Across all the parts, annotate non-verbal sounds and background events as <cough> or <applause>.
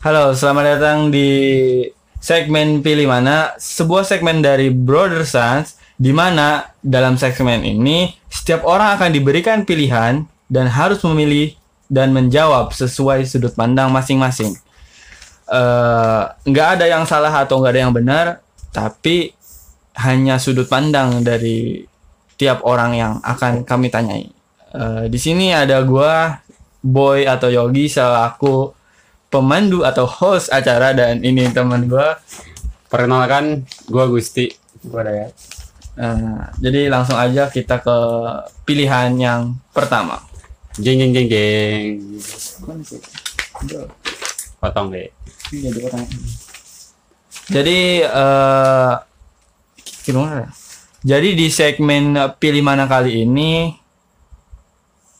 Halo, selamat datang di segmen Pilih Mana, sebuah segmen dari Brother Sons di mana dalam segmen ini setiap orang akan diberikan pilihan dan harus memilih dan menjawab sesuai sudut pandang masing-masing. Eh, nggak ada yang salah atau nggak ada yang benar, tapi hanya sudut pandang dari tiap orang yang akan kami tanyai. Eh, di sini ada gua, Boy atau Yogi selaku pemandu atau host acara dan ini teman gua. Perkenalkan, gua Gusti. Gua ada ya. Eh, jadi langsung aja kita ke pilihan yang pertama. Jeng jeng jeng jeng. Potong deh. Jadi eh gimana? ya? Jadi di segmen pilih mana kali ini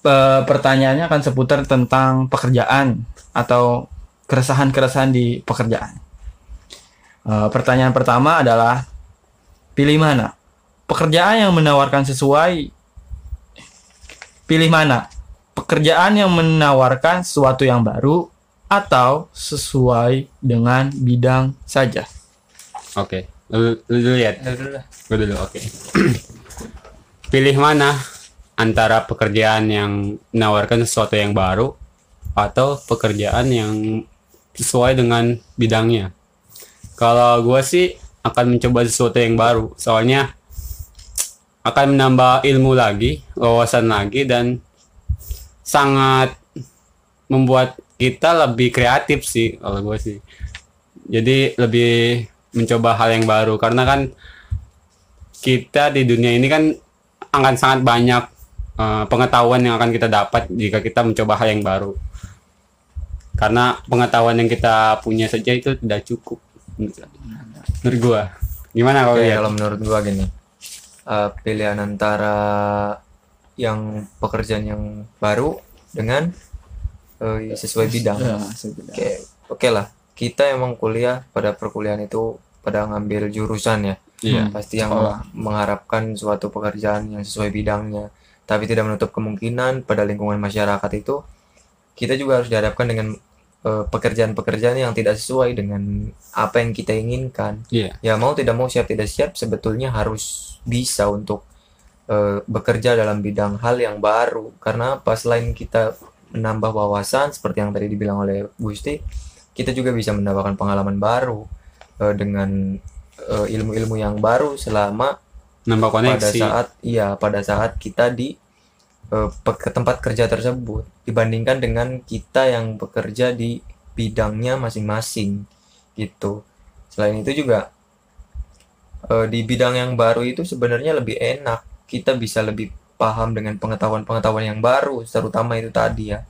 eh, pertanyaannya akan seputar tentang pekerjaan atau keresahan-keresahan di pekerjaan. Eh, pertanyaan pertama adalah pilih mana? Pekerjaan yang menawarkan sesuai pilih mana? Pekerjaan yang menawarkan sesuatu yang baru atau sesuai dengan bidang saja. Oke. Lu, lu dulu ya. Gua dulu, oke. <clears throat> Pilih mana antara pekerjaan yang menawarkan sesuatu yang baru atau pekerjaan yang sesuai dengan bidangnya. Kalau gua sih akan mencoba sesuatu yang baru, soalnya akan menambah ilmu lagi, wawasan lagi dan sangat membuat kita lebih kreatif sih kalau gue sih. Jadi lebih mencoba hal yang baru karena kan kita di dunia ini kan akan sangat banyak eh, pengetahuan yang akan kita dapat jika kita mencoba hal yang baru. Karena pengetahuan yang kita punya saja itu tidak cukup. Menurut gua. Gimana kalau lihat? kalau menurut gua gini, eh, pilihan antara yang pekerjaan yang baru dengan eh, sesuai bidang. Oke, oke lah. Kita emang kuliah pada perkuliahan itu pada ngambil jurusan ya. Iya. Pasti yang Sekolah. mengharapkan suatu pekerjaan yang sesuai bidangnya. Tapi tidak menutup kemungkinan pada lingkungan masyarakat itu kita juga harus dihadapkan dengan pekerjaan-pekerjaan yang tidak sesuai dengan apa yang kita inginkan. Iya. ya mau tidak mau siap tidak siap sebetulnya harus bisa untuk eh, bekerja dalam bidang hal yang baru. Karena apa selain kita menambah wawasan seperti yang tadi dibilang oleh Gusti kita juga bisa mendapatkan pengalaman baru eh, dengan eh, ilmu-ilmu yang baru selama Nambah pada saat iya pada saat kita di eh, ke tempat kerja tersebut dibandingkan dengan kita yang bekerja di bidangnya masing-masing gitu. Selain itu juga eh, di bidang yang baru itu sebenarnya lebih enak. Kita bisa lebih paham dengan pengetahuan-pengetahuan yang baru terutama itu tadi ya.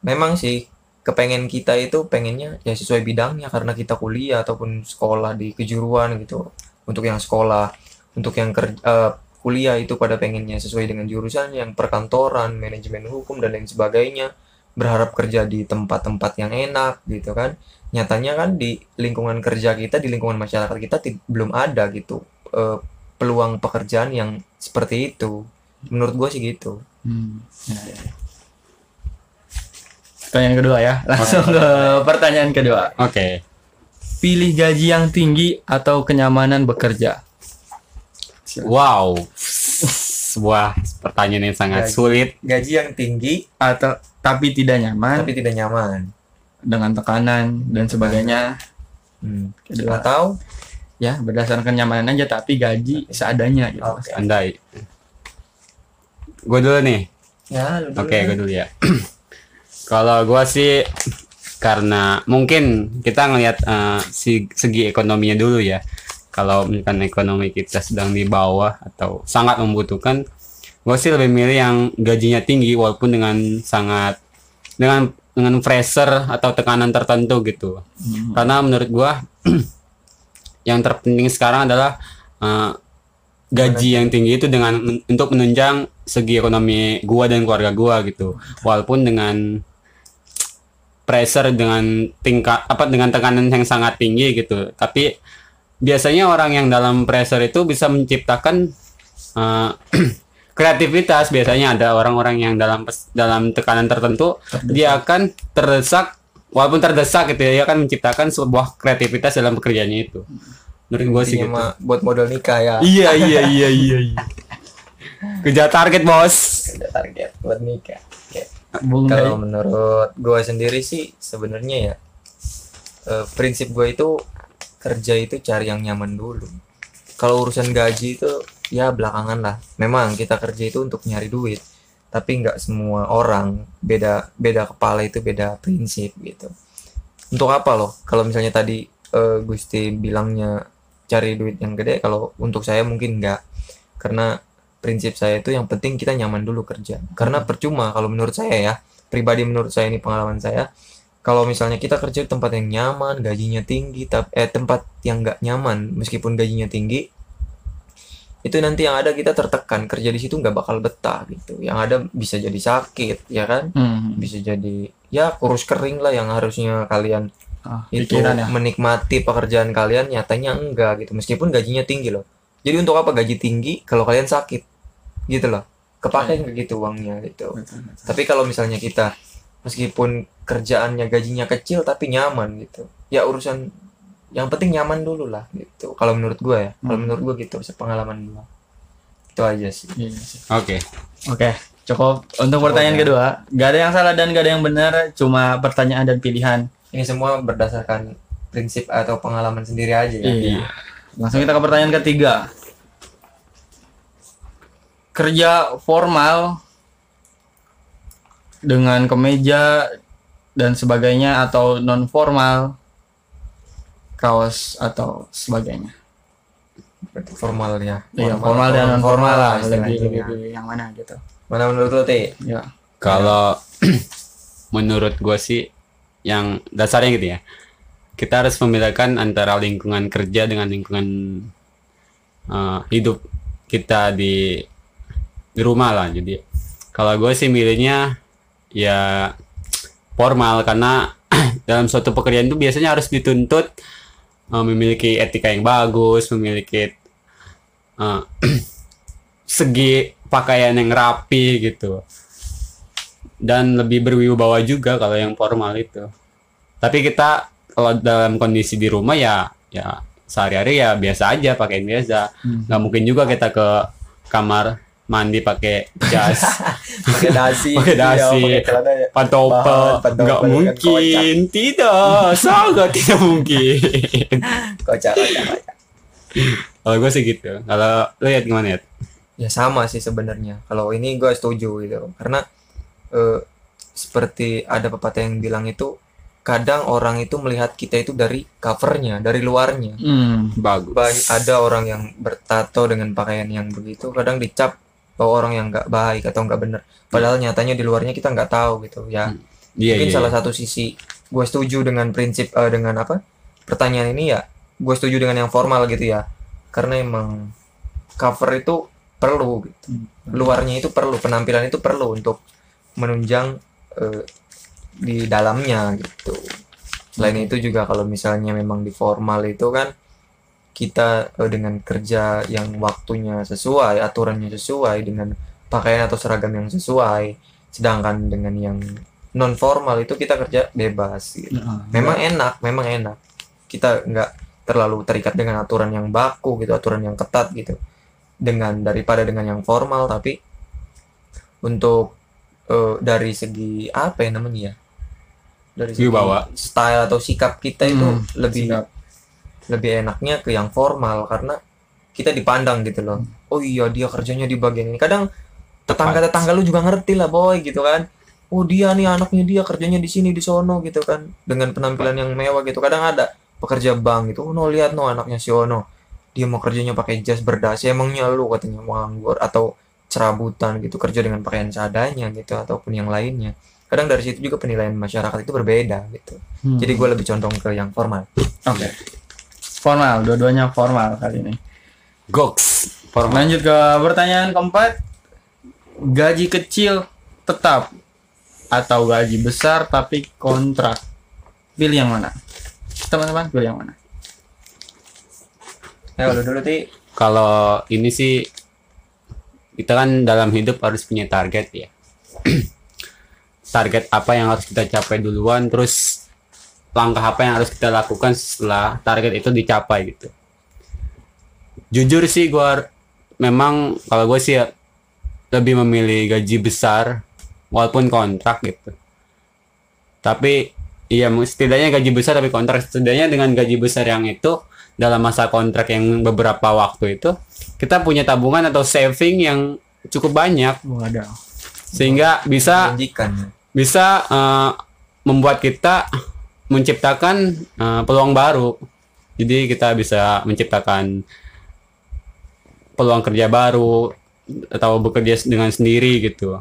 Memang sih kepengen kita itu pengennya ya sesuai bidangnya karena kita kuliah ataupun sekolah di kejuruan gitu. Untuk yang sekolah untuk yang kerja eh, kuliah itu pada pengennya sesuai dengan jurusan yang perkantoran manajemen hukum dan lain sebagainya berharap kerja di tempat-tempat yang enak gitu kan nyatanya kan di lingkungan kerja kita di lingkungan masyarakat kita belum ada gitu eh, peluang pekerjaan yang seperti itu menurut gua sih gitu Hmm. Ya, ya, ya. Pertanyaan kedua ya. Langsung ke pertanyaan kedua. Oke. Pilih gaji yang tinggi atau kenyamanan bekerja? Wow. <laughs> Sebuah pertanyaan yang sangat Gaji. sulit. gaji yang tinggi Atau tapi tidak nyaman tapi tidak nyaman dengan tekanan dan sebagainya. Hmm. Kedua, atau ya berdasarkan kenyamanan aja tapi gaji seadanya gitu. Oke. Andai. Gue dulu nih. ya Oke, lah. gue dulu ya. <clears throat> Kalau gue sih karena mungkin kita ngelihat eh, si segi ekonominya dulu ya. Kalau misalkan ekonomi kita sedang di bawah atau sangat membutuhkan, gue sih lebih milih yang gajinya tinggi walaupun dengan sangat dengan dengan pressure atau tekanan tertentu gitu. Hmm. Karena menurut gua <clears throat> yang terpenting sekarang adalah eh, gaji yang tinggi itu dengan men- untuk menunjang segi ekonomi gua dan keluarga gua gitu. Walaupun dengan pressure dengan tingkat apa dengan tekanan yang sangat tinggi gitu. Tapi biasanya orang yang dalam pressure itu bisa menciptakan eh, <clears throat> kreativitas biasanya ada orang-orang yang dalam dalam tekanan tertentu dia akan terdesak walaupun terdesak gitu ya, ya kan menciptakan sebuah kreativitas dalam pekerjaannya itu. Menurut gue sih gitu. buat modal nikah ya Iya iya iya iya. iya. <laughs> Kejar target bos. ada target buat nikah. Bung kalau menurut gue sendiri sih sebenarnya ya eh, prinsip gue itu kerja itu cari yang nyaman dulu. Kalau urusan gaji itu ya belakangan lah. Memang kita kerja itu untuk nyari duit tapi nggak semua orang. Beda beda kepala itu beda prinsip gitu. Untuk apa loh? Kalau misalnya tadi eh, Gusti bilangnya cari duit yang gede kalau untuk saya mungkin nggak. Karena prinsip saya itu yang penting kita nyaman dulu kerja. Karena percuma kalau menurut saya ya. Pribadi menurut saya ini pengalaman saya kalau misalnya kita kerja di tempat yang nyaman gajinya tinggi tapi eh tempat yang nggak nyaman meskipun gajinya tinggi itu nanti yang ada kita tertekan. Kerja di situ nggak bakal betah gitu. Yang ada bisa jadi sakit ya kan? Hmm. bisa jadi ya kurus kering lah yang harusnya kalian Ah, itu pikiran ya. menikmati pekerjaan kalian nyatanya enggak gitu. Meskipun gajinya tinggi loh. Jadi untuk apa gaji tinggi? Kalau kalian sakit gitu loh. Kepake nggak gitu uangnya gitu. Tapi kalau misalnya kita meskipun kerjaannya gajinya kecil tapi nyaman gitu ya urusan yang penting nyaman dulu lah gitu kalau menurut gue ya kalau Hmm. menurut gue gitu sepengalaman gue itu aja sih Iya sih. Oke. Oke, cukup untuk pertanyaan Oke. kedua. Gak ada yang salah dan gak ada yang benar, cuma pertanyaan dan pilihan. ini semua berdasarkan prinsip atau pengalaman sendiri aja ya Iya. Langsung kita ke pertanyaan ketiga. Kerja formal dengan kemeja dan sebagainya atau non formal kaos atau sebagainya. Berarti formal ya Iya, formal dan non formal lah, istilahnya. lebih lebih pilih yang mana gitu. mana menurut lo teh Ya. Kalau <clears throat> menurut gue sih yang dasarnya gitu ya. Kita harus membedakan antara lingkungan kerja dengan lingkungan eh, hidup kita di di rumah lah. Jadi kalau gue sih milihnya ya formal karena <clears throat> dalam suatu pekerjaan itu biasanya harus dituntut eh, memiliki etika yang bagus, memiliki eh, <clears throat> segi pakaian yang rapi gitu dan lebih berwibawa juga kalau yang formal itu. Tapi kita kalau dalam kondisi di rumah ya ya sehari-hari ya biasa aja pakaian biasa. Hmm. nggak mungkin juga kita ke kamar mandi pakai jas, <laughs> pakai dasi Pakai dasi. iya, pakai celana ya. pantopel, nggak kan mungkin, tidak, sangat <laughs> tidak mungkin. kocak kocak kocak Kalau gue sih gitu. Kalau lihat gimana ya? ya sama sih sebenarnya kalau ini gue setuju gitu karena eh, seperti ada pepatah yang bilang itu kadang orang itu melihat kita itu dari covernya dari luarnya Hmm. Bagus. Banyak, ada orang yang bertato dengan pakaian yang begitu kadang dicap bahwa orang yang nggak baik atau nggak bener. Padahal nyatanya di luarnya kita nggak tahu gitu ya. Iya, mungkin iya. salah satu sisi gue setuju dengan prinsip eh, dengan apa pertanyaan ini ya. Gue setuju dengan yang formal gitu ya. Karena emang cover itu perlu gitu. Luarnya itu perlu penampilan itu perlu untuk menunjang eh, di dalamnya gitu. Selain itu juga kalau misalnya memang di formal itu kan kita eh, dengan kerja yang waktunya sesuai aturannya sesuai dengan pakaian atau seragam yang sesuai sedangkan dengan yang non formal itu kita kerja bebas gitu. Nah, memang enak memang enak kita nggak terlalu terikat dengan aturan yang baku gitu aturan yang ketat gitu dengan daripada dengan yang formal tapi untuk eh, dari segi apa ya namanya ya dari segi Wibawa. style atau sikap kita itu Hmm, lebih sikap. Lebih enaknya ke yang formal karena kita dipandang gitu loh. Oh iya dia kerjanya di bagian ini. Kadang tetangga tetangga lu juga ngerti lah boy gitu kan. Oh dia nih anaknya dia kerjanya di sini di sono gitu kan. Dengan penampilan yang mewah gitu. Kadang ada pekerja bank gitu. Oh no lihat no anaknya si Ono. Dia mau kerjanya pakai jas berdasi emangnya lu katanya mau nganggur atau serabutan gitu. Kerja dengan pakaian seadanya gitu ataupun yang lainnya. Kadang dari situ juga penilaian masyarakat itu berbeda gitu. Hmm. jadi gue lebih condong ke yang formal. Oke. Formal, dua-duanya formal kali ini. Goks. Formal. Lanjut ke pertanyaan keempat. Gaji kecil tetap atau gaji besar tapi kontrak. Pilih yang mana? Teman-teman, pilih yang mana? ya lu dulu ti Kalau ini sih kita kan dalam hidup harus punya target ya. <clears throat> target apa yang harus kita capai duluan terus langkah apa yang harus kita lakukan setelah target itu dicapai gitu. Jujur sih gua memang kalau gue sih ya lebih memilih gaji besar walaupun kontrak gitu. Tapi iya setidaknya gaji besar tapi kontrak. Setidaknya dengan gaji besar yang itu dalam masa kontrak yang beberapa waktu itu kita punya tabungan atau saving yang cukup banyak. Sehingga bisa bisa eh, membuat kita menciptakan eh, peluang baru. Jadi kita bisa menciptakan peluang kerja baru atau bekerja dengan sendiri gitu.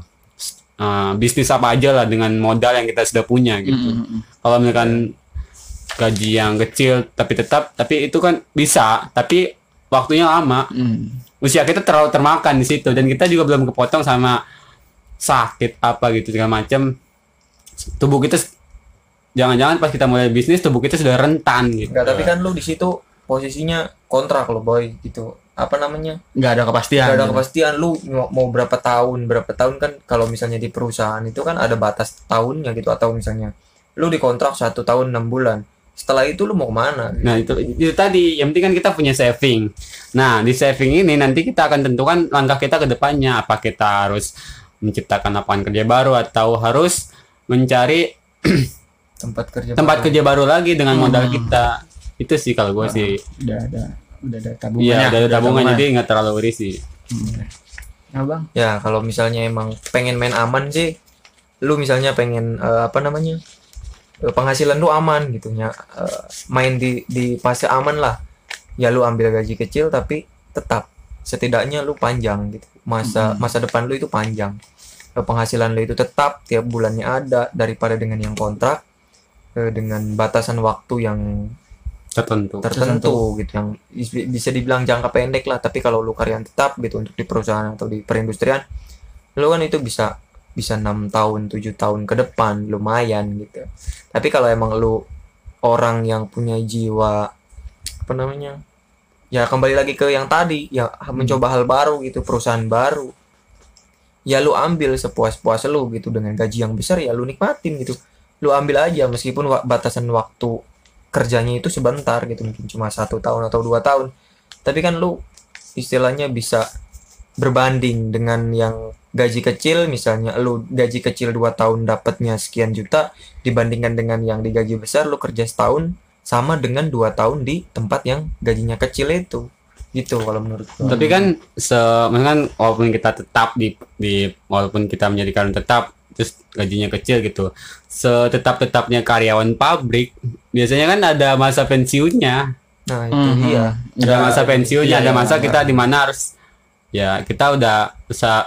Eh, bisnis apa aja lah dengan modal yang kita sudah punya gitu. Kalau misalkan gaji yang kecil tapi tetap tapi itu kan bisa tapi waktunya lama Hmm. usia kita terlalu termakan di situ dan kita juga belum kepotong sama sakit apa gitu segala macam tubuh kita jangan-jangan pas kita mulai bisnis tubuh kita sudah rentan gitu Enggak, tapi kan lu di situ posisinya kontrak lo boy gitu. Apa namanya? nggak ada kepastian. Gak ada gitu. kepastian lu mau, mau berapa tahun, berapa tahun kan kalau misalnya di perusahaan itu kan ada batas tahunnya gitu atau misalnya lu dikontrak satu tahun enam bulan. Setelah itu lu mau ke mana? nah itu itu tadi yang penting kan kita punya saving nah di saving ini nanti kita akan tentukan langkah kita ke depannya apa kita harus menciptakan lapangan kerja baru atau harus mencari <clears throat> Tempat kerja. tempat baru. kerja baru lagi dengan modal kita itu sih kalau gue sih Udah ada udah ada tabungannya. iya ada udah tabungan jadi nggak terlalu risih Nah, bang. Ya kalau misalnya emang pengen main aman sih, lu misalnya pengen eh, apa namanya eh, penghasilan lu aman gitu ya, eh, main di di fase aman lah. Ya lu ambil gaji kecil tapi tetap setidaknya lu panjang gitu masa masa depan lu itu panjang. Penghasilan lu itu tetap tiap bulannya ada daripada dengan yang kontrak eh, dengan batasan waktu yang tertentu. tertentu gitu yang bis- bisa dibilang jangka pendek lah. Tapi kalau lu karyawan tetap gitu untuk di perusahaan atau di perindustrian lu kan itu bisa bisa enam tahun tujuh tahun ke depan lumayan gitu. Tapi kalau emang lu orang yang punya jiwa apa namanya ya kembali lagi ke yang tadi ya mencoba hal baru gitu perusahaan baru ya lu ambil sepuas-puas lu gitu. Dengan gaji yang besar ya lu nikmatin gitu lu ambil aja meskipun batasan waktu kerjanya itu sebentar gitu mungkin cuma satu tahun atau dua tahun tapi kan lu istilahnya bisa berbanding dengan yang gaji kecil misalnya lu gaji kecil dua tahun dapatnya sekian juta dibandingkan dengan yang digaji besar lu kerja setahun sama dengan dua tahun di tempat yang gajinya kecil itu gitu kalau menurut gua. tapi kan se kan walaupun kita tetap di di walaupun kita menjadi karyawan tetap terus gajinya kecil gitu setetap tetapnya karyawan pabrik biasanya kan ada masa pensiunnya nah itu Mhm. dia ada masa pensiunnya iya, ada iya, masa iya. kita di mana harus ya kita udah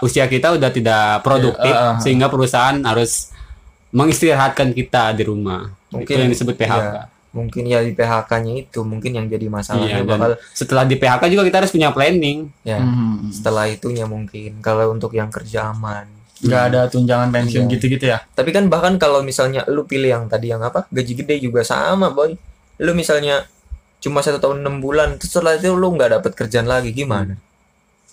usia kita udah tidak produktif Iya, uh, uh. sehingga perusahaan harus mengistirahatkan kita di rumah itu yang disebut PHK iya, mungkin ya di PHK-nya itu mungkin yang jadi Iya, masalahnya dan bakal setelah di PHK juga kita harus punya planning ya Hmm. setelah itunya mungkin kalau untuk yang kerja aman nggak ada tunjangan pensiun Iya. gitu-gitu ya tapi kan bahkan kalau misalnya lu pilih yang tadi yang apa gaji gede juga sama boy lu misalnya cuma satu tahun enam bulan terus setelah itu lu nggak dapat kerjaan lagi gimana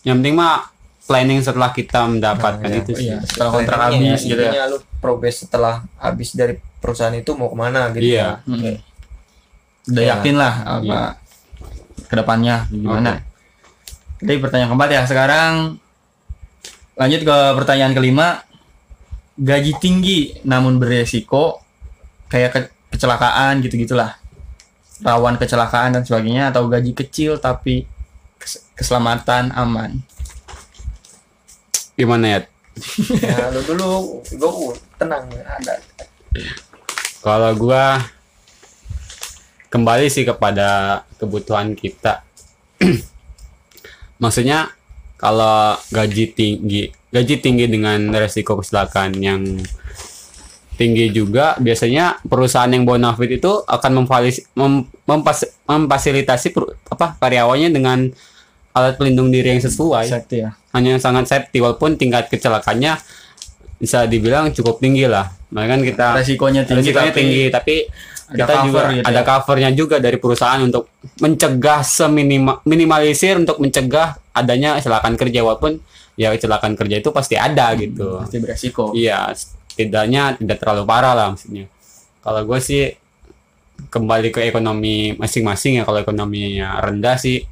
yang penting mah planning setelah kita mendapatkan Nah, iya. itu sih iya setelah kontrak habis gitu ya lu progres setelah habis dari perusahaan itu mau ke mana gitu Iya. kan. Oke. udah Iya. yakin lah apa Iya. ke depannya gimana jadi pertanyaan keempat ya sekarang lanjut ke pertanyaan kelima. Gaji tinggi namun beresiko kayak ke- kecelakaan gitu gitulah rawan kecelakaan dan sebagainya atau gaji kecil tapi kes- keselamatan aman. Gimana ya ya lu dulu. Gua tenang ada. Kalau gua kembali sih kepada kebutuhan kita. <clears throat> Maksudnya kalau gaji tinggi gaji tinggi dengan resiko kecelakaan yang tinggi juga biasanya perusahaan yang bonafit itu akan memfalis, mem, mempas, memfasilitasi per- apa karyawannya dengan alat pelindung diri yang sesuai. Safety ya. Hanya sangat safety walaupun tingkat kecelakaannya bisa dibilang cukup tinggi lah. Makanya kan kita resikonya tinggi resikonya tapi tinggi tapi ada kita juga cover gitu ada ya. covernya juga dari perusahaan untuk mencegah seminimal minimalisir untuk mencegah adanya kecelakaan kerja walaupun ya kecelakaan kerja itu pasti ada gitu. pasti beresiko. Iya setidaknya tidak terlalu parah lah maksudnya. Kalau gue sih kembali ke ekonomi masing-masing ya kalau ekonominya rendah sih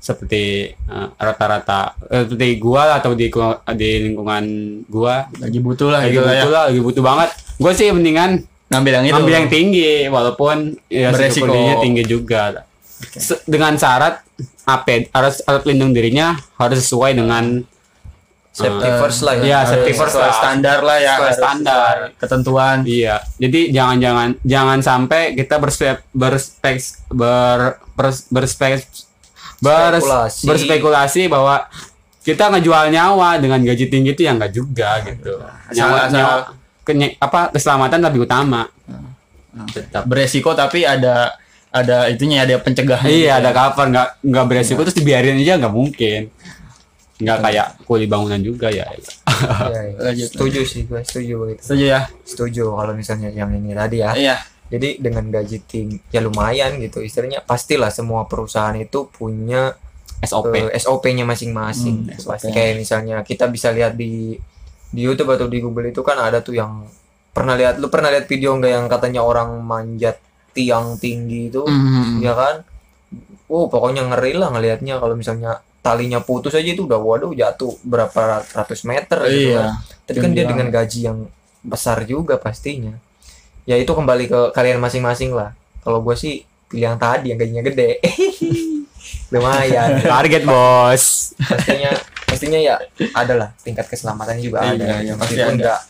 seperti eh, rata-rata eh, seperti gua atau di di lingkungan gua. Lagi butuh lah lagi gitu lah ya. butuh lah lagi butuh banget. Gue sih mendingan Ngambil yang itu. ambil yang tinggi walaupun ya Beresiko. tinggi juga Se- dengan syarat AP harus alat pelindung dirinya harus sesuai dengan safety eh, first lah ya iya, safety Harus first lah. standar lah ya. Standar. Ketentuan. Iya, jadi jangan-jangan jangan sampai kita berspek berspek ber bers- berspek bers- Spekulasi. berspekulasi bahwa kita ngejual nyawa dengan gaji tinggi itu yang enggak juga gitu. Nyawa, Asal- nyawa kenye- apa keselamatan lebih utama. Tetap. Beresiko tapi ada ada itunya ada pencegahan. Iya, ada cover nggak nggak beresiko terus dibiarin aja nggak mungkin. Nggak kayak kuli bangunan juga ya. Iya, iya. <laughs> Lanjut. setuju sih gue setuju gitu Setuju ya? setuju kalau misalnya yang ini tadi ya Iya. jadi dengan gaji tinggi ya lumayan gitu istilahnya pastilah semua perusahaan itu punya SOP. eh, SOP-nya masing-masing Hmm, Gitu. SOP. pasti kayak misalnya kita bisa lihat di di YouTube atau di Google itu kan ada tuh yang pernah lihat lu pernah lihat video nggak yang katanya orang manjat tiang tinggi itu Mhm. ya kan oh pokoknya ngeri lah ngelihatnya kalau misalnya talinya putus aja itu udah waduh jatuh berapa ratus meter gitu Iya. kan. Tapi kan dia dengan gaji yang besar juga pastinya. Ya itu kembali ke kalian masing-masing lah. Kalau gue sih pilih yang tadi yang gajinya gede. <laughs> Lumayan. Target bos. pastinya pastinya ya adalah tingkat keselamatannya juga Iya, ada. iya, pasti Meskipun ada. nggak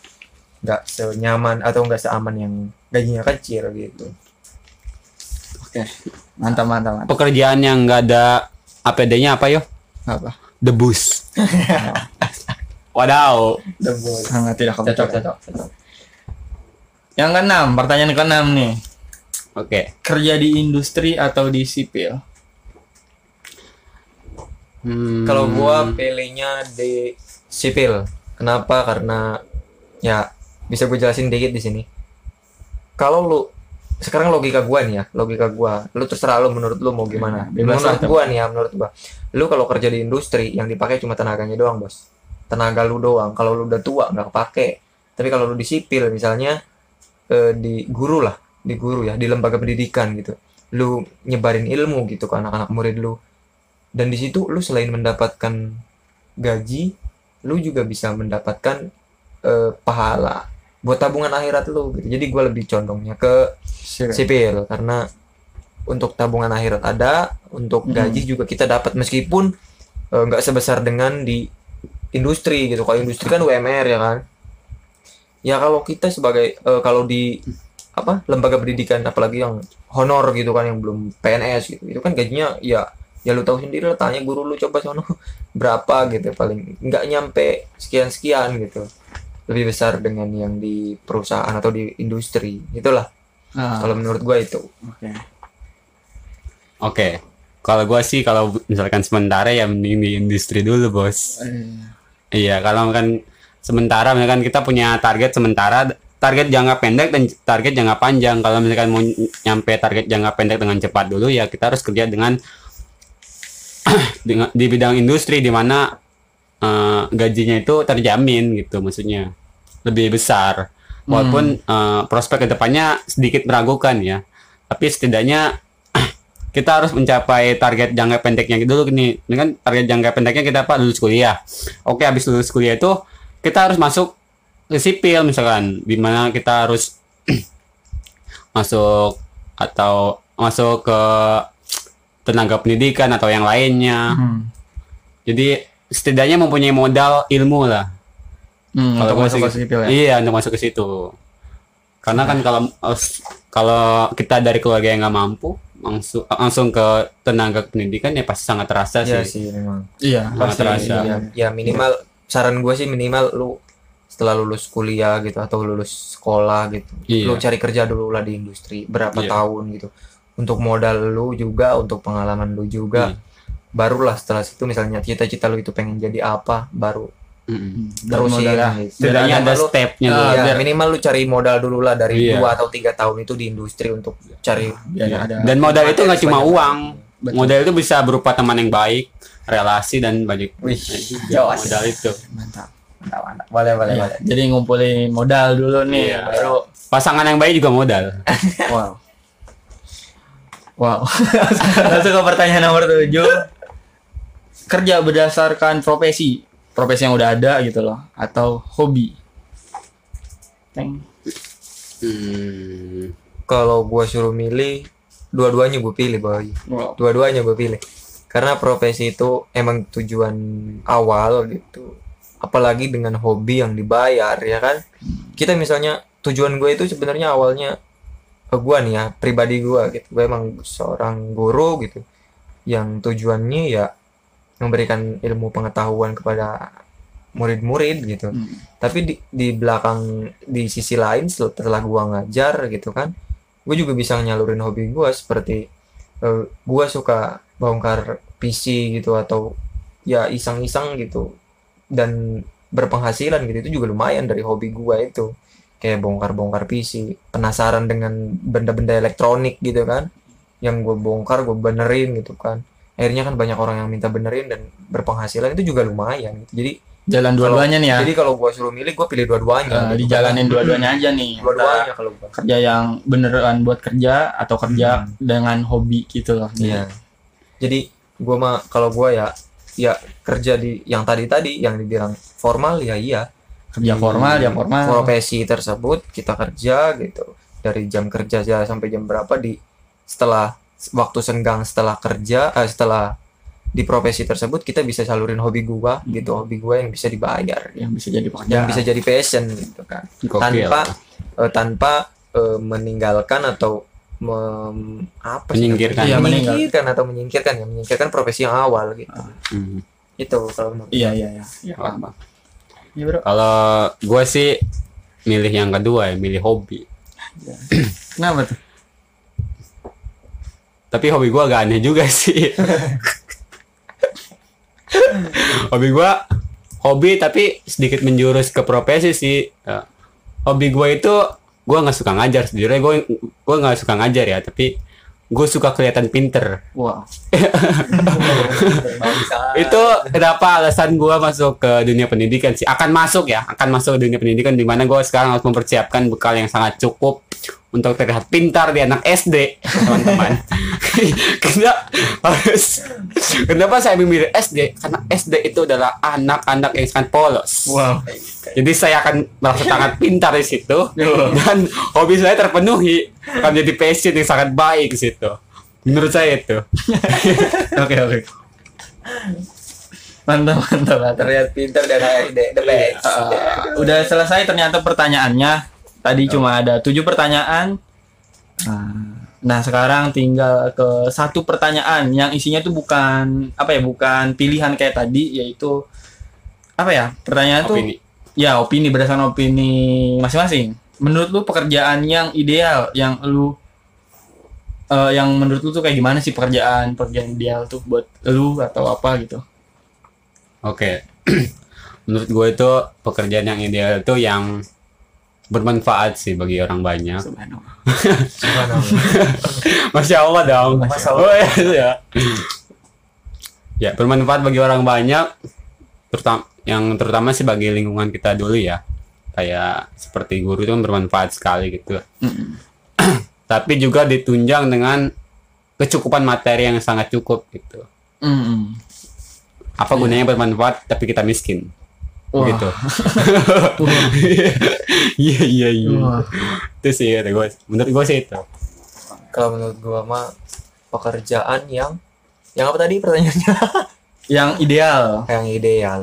nggak senyaman atau nggak seaman yang gajinya kecil gitu. Oke. Mantap mantap mantap. Pekerjaan yang nggak ada APD-nya apa yo? Apa? Debus. <laughs> Wadaw. Sangat tidak Cocok cocok cocok. Yang keenam, pertanyaan keenam nih. Oke. Kerja di industri atau di sipil? Hmm. Kalau gua pilihnya di sipil. Kenapa? Karena ya bisa gue jelasin dikit di sini. Kalau lu sekarang logika gua nih ya, logika gua. Lu terserah lu menurut lu mau gimana. Bebas lah, menurut gua nih ya, menurut gua. Lu kalau kerja di industri yang dipakai cuma tenaganya doang, Bos. Tenaga lu doang. Kalau lu udah tua nggak kepake. Tapi kalau lu di sipil misalnya eh, di guru lah, di guru ya, di lembaga pendidikan gitu. Lu nyebarin ilmu gitu ke anak-anak murid lu dan di situ lu selain mendapatkan gaji lu juga bisa mendapatkan eh, pahala buat tabungan akhirat lu gitu. Jadi gue lebih condongnya ke sipil. karena untuk tabungan akhirat ada untuk Hmm. gaji juga kita dapat. Meskipun eh, nggak sebesar dengan di industri gitu. Kalau industri kan UMR ya kan? Ya kalau kita sebagai eh, kalau di apa lembaga pendidikan apalagi yang honor gitu kan yang belum PNS gitu itu kan gajinya ya ya lu tahu sendiri lah tanya guru lu coba sono <laughs> berapa gitu paling nggak nyampe sekian sekian gitu lebih besar dengan yang di perusahaan atau di industri itulah Ah, kalau menurut gua itu Oke. Oke. Kalau gua sih kalau misalkan sementara ya mending di industri dulu, Bos. Eh, Iya, kalau kan sementara misalkan kita punya target sementara target jangka pendek dan target jangka panjang. Kalau misalkan mau nyampe target jangka pendek dengan cepat dulu ya kita harus kerja dengan <clears throat> di bidang industri di mana eh, gajinya itu terjamin gitu maksudnya. Lebih besar. Walaupun eh, prospek ke depannya sedikit meragukan ya. Tapi setidaknya <clears throat> kita harus mencapai target jangka pendeknya dulu gini. Ini kan target jangka pendeknya kita apa lulus kuliah. Oke, habis lulus kuliah itu kita harus masuk ke sipil misalkan di mana kita harus <clears throat> masuk atau masuk ke tenaga pendidikan atau yang lainnya. hmm. Jadi setidaknya mempunyai modal ilmu lah. Hmm, untuk masuk ke sipil ya. Iya, untuk masuk ke situ. Karena kan kalau kalau kita dari keluarga yang nggak mampu langsung langsung ke tenaga pendidikan ya pasti sangat terasa ya sih. sih memang Iya, Sangat pasti. terasa. ya, ya minimal saran gua sih minimal lu setelah lulus kuliah gitu atau lulus sekolah gitu Iya. lu cari kerja dulu lah di industri berapa Iya. tahun gitu untuk modal lu juga untuk pengalaman lu juga Iya. barulah setelah situ misalnya cita-cita lu itu pengen jadi apa baru terusin modal ya. gitu. Setidaknya ada Lu- stepnya dulu. ya, biar- minimal lu cari modal dulu lah dari Iya. dua atau tiga tahun itu di industri untuk cari Biar Iya. ada Dan modal itu nggak cuma uang. Betul. Modal itu bisa berupa teman yang baik, relasi dan banyak Wih, Ya, jos. modal itu. mantap. mantap mantap boleh boleh Iya, boleh Jadi ngumpulin modal dulu nih, Iya. baru Pasangan yang baik juga modal. wow. Wow. <laughs> Langsung ke pertanyaan nomor 7. Kerja berdasarkan profesi. Profesi yang udah ada gitu loh atau hobi. Teng. Hmm, Kalau gua suruh milih, dua-duanya gue pilih boy. Wow. Dua-duanya gue pilih. Karena profesi itu emang tujuan awal gitu. Apalagi dengan hobi yang dibayar ya kan. Kita misalnya tujuan gue itu sebenarnya awalnya gua nih ya pribadi gua gitu. Gue emang seorang guru gitu. Yang tujuannya ya memberikan ilmu pengetahuan kepada murid-murid gitu Hmm. tapi di, di belakang di sisi lain setelah gua ngajar gitu kan gue juga bisa nyalurin hobi gua seperti eh, gua suka bongkar PC gitu atau ya iseng-iseng gitu dan berpenghasilan gitu itu juga lumayan dari hobi gua itu kayak bongkar-bongkar PC penasaran dengan benda-benda elektronik gitu kan yang gue bongkar gue benerin gitu kan akhirnya kan banyak orang yang minta benerin dan berpenghasilan itu juga lumayan gitu. jadi Jalan dua-duanya nih ya. jadi kalau gua suruh milih, gua pilih dua-duanya. Eh, gitu. dijalanin dua-duanya aja nih. dua-duanya kalau gua. Kerja yang beneran buat kerja atau kerja dengan hobi gitu loh. Iya. Jadi gua mah kalau gua ya ya kerja di yang tadi tadi yang dibilang formal ya iya. Kerja Di formal ya formal. Profesi tersebut kita kerja gitu dari jam kerja aja sampai jam berapa di setelah waktu senggang setelah kerja eh, setelah di profesi tersebut kita bisa salurin hobi gua gitu hobi gua yang bisa dibayar yang bisa jadi pekerjaan. yang bisa jadi passion gitu kan gokil. tanpa eh, tanpa eh, meninggalkan atau mem, apa sih Menyingkirkan. Iya, menyingkirkan atau menyingkirkan ya menyingkirkan profesi yang awal gitu Hmm. itu kalau menurut Iya iya iya. Iya, Paham, paham. Bro. Kalau gue sih milih yang kedua ya, milih hobi. <clears throat> Kenapa tuh? Tapi hobi gue agak aneh juga <laughs> sih. hobi gue hobi tapi sedikit menjurus ke profesi sih. Ya. Hobi gue itu gue nggak suka ngajar sejujurnya gue gue nggak suka ngajar ya tapi gue suka kelihatan pinter Wah. <laughs> itu kenapa alasan gue masuk ke dunia pendidikan sih akan masuk ya akan masuk ke dunia pendidikan di mana gue sekarang harus mempersiapkan bekal yang sangat cukup untuk terlihat pintar di anak SD teman-teman. <laughs> Kenapa harus kenapa saya memilih SD karena SD itu adalah anak-anak yang sangat polos. Wow. jadi saya akan merasa sangat pintar di situ. Dan hobi saya terpenuhi. Akan jadi passion yang sangat baik di situ. Menurut saya itu. <laughs> Oke oke. Mantap mantap. Mantap. terlihat pintar dan HRD the best. Uh, udah selesai ternyata pertanyaannya. Tadi cuma ada tujuh pertanyaan. Nah, Nah sekarang tinggal ke satu pertanyaan yang isinya tuh bukan apa ya bukan pilihan kayak tadi yaitu apa ya pertanyaan tuh opini ya opini berdasarkan opini masing-masing. Menurut lu pekerjaan yang ideal yang lu eh, yang menurut lu tuh kayak gimana sih pekerjaan pekerjaan ideal tuh buat lu atau apa gitu? Oke. <clears throat> Menurut gue itu pekerjaan yang ideal itu yang bermanfaat sih bagi orang banyak. Subhanallah. <laughs> Masya Allah dong. Masya Allah. Oh, ya. ya, bermanfaat bagi orang banyak. Terutama yang terutama sih bagi lingkungan kita dulu ya. Kayak seperti guru itu kan bermanfaat sekali gitu. <clears throat> Tapi juga ditunjang dengan kecukupan materi yang sangat cukup gitu. Mm-mm. Apa gunanya bermanfaat tapi kita miskin? Wah. Gitu. <laughs> Iya iya iya. Itu sih kata gue. Menurut gue sih itu. kalau menurut gua mah pekerjaan yang yang apa tadi pertanyaannya <laughs> Yang ideal yang ideal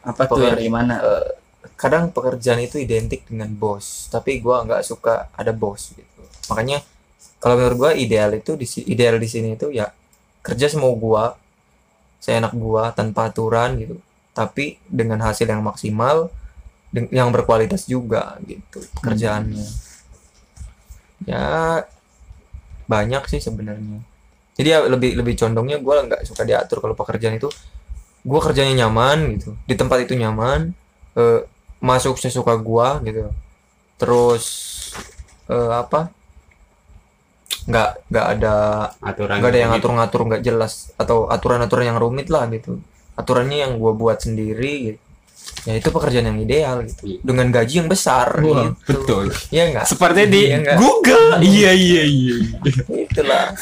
apa tuh Pekerjaan- dari mana? Eh, kadang pekerjaan itu identik dengan bos tapi gua nggak suka ada bos gitu makanya kalau menurut gua ideal itu di si- ideal di sini itu ya kerja semau gua seenak gua tanpa aturan gitu tapi dengan hasil yang maksimal yang berkualitas juga gitu pekerjaannya ya banyak sih sebenarnya. Jadi ya lebih lebih condongnya gua nggak suka diatur kalau pekerjaan itu. Gua kerjanya nyaman gitu di tempat itu nyaman eh, masuk sesuka gua gitu. Terus eh, apa? Nggak nggak ada Aturan. nggak ada yang ngatur-ngatur nggak jelas atau aturan-aturan yang rumit lah gitu aturannya yang gua buat sendiri gitu. ya itu pekerjaan yang ideal gitu Iya. dengan gaji yang besar Wah, gitu Betul. ya enggak Seperti di Iya nggak? Google. Iya iya iya. itulah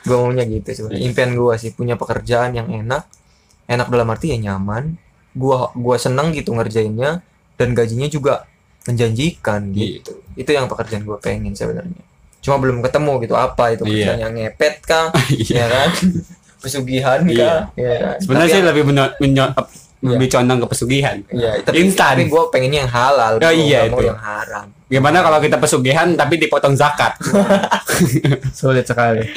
gue maunya gitu sebenarnya impian gue sih punya pekerjaan yang enak enak dalam arti ya nyaman gua gua seneng gitu ngerjainnya dan gajinya juga menjanjikan Iya. gitu itu yang pekerjaan gue pengen sebenarnya cuma belum ketemu gitu apa itu Iya. pekerjaan yang ngepet kah <laughs> ya kan pesugihan kah ya kan Sebenarnya sih yang- lebih menyo- menyo- lebih condong ke pesugihan. Iya, tapi, Instan. tapi gue pengennya yang halal, Oh, iya, itu. yang haram. Gimana kalau kita pesugihan tapi dipotong zakat? <laughs> Sulit sekali.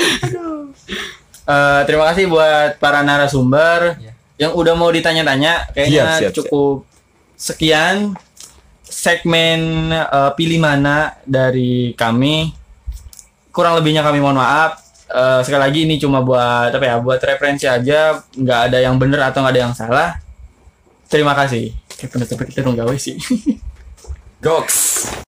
Eh, terima kasih buat para narasumber Iya. yang udah mau ditanya-tanya. Kayaknya Siap, siap, cukup sekian segmen eh, pilih mana dari kami. Kurang lebihnya kami mohon maaf. Eh, sekali lagi ini cuma buat apa ya? Buat referensi aja. Nggak ada yang benar atau nggak ada yang salah. Terima kasih. Kayak kita dong sih. <laughs> Goks.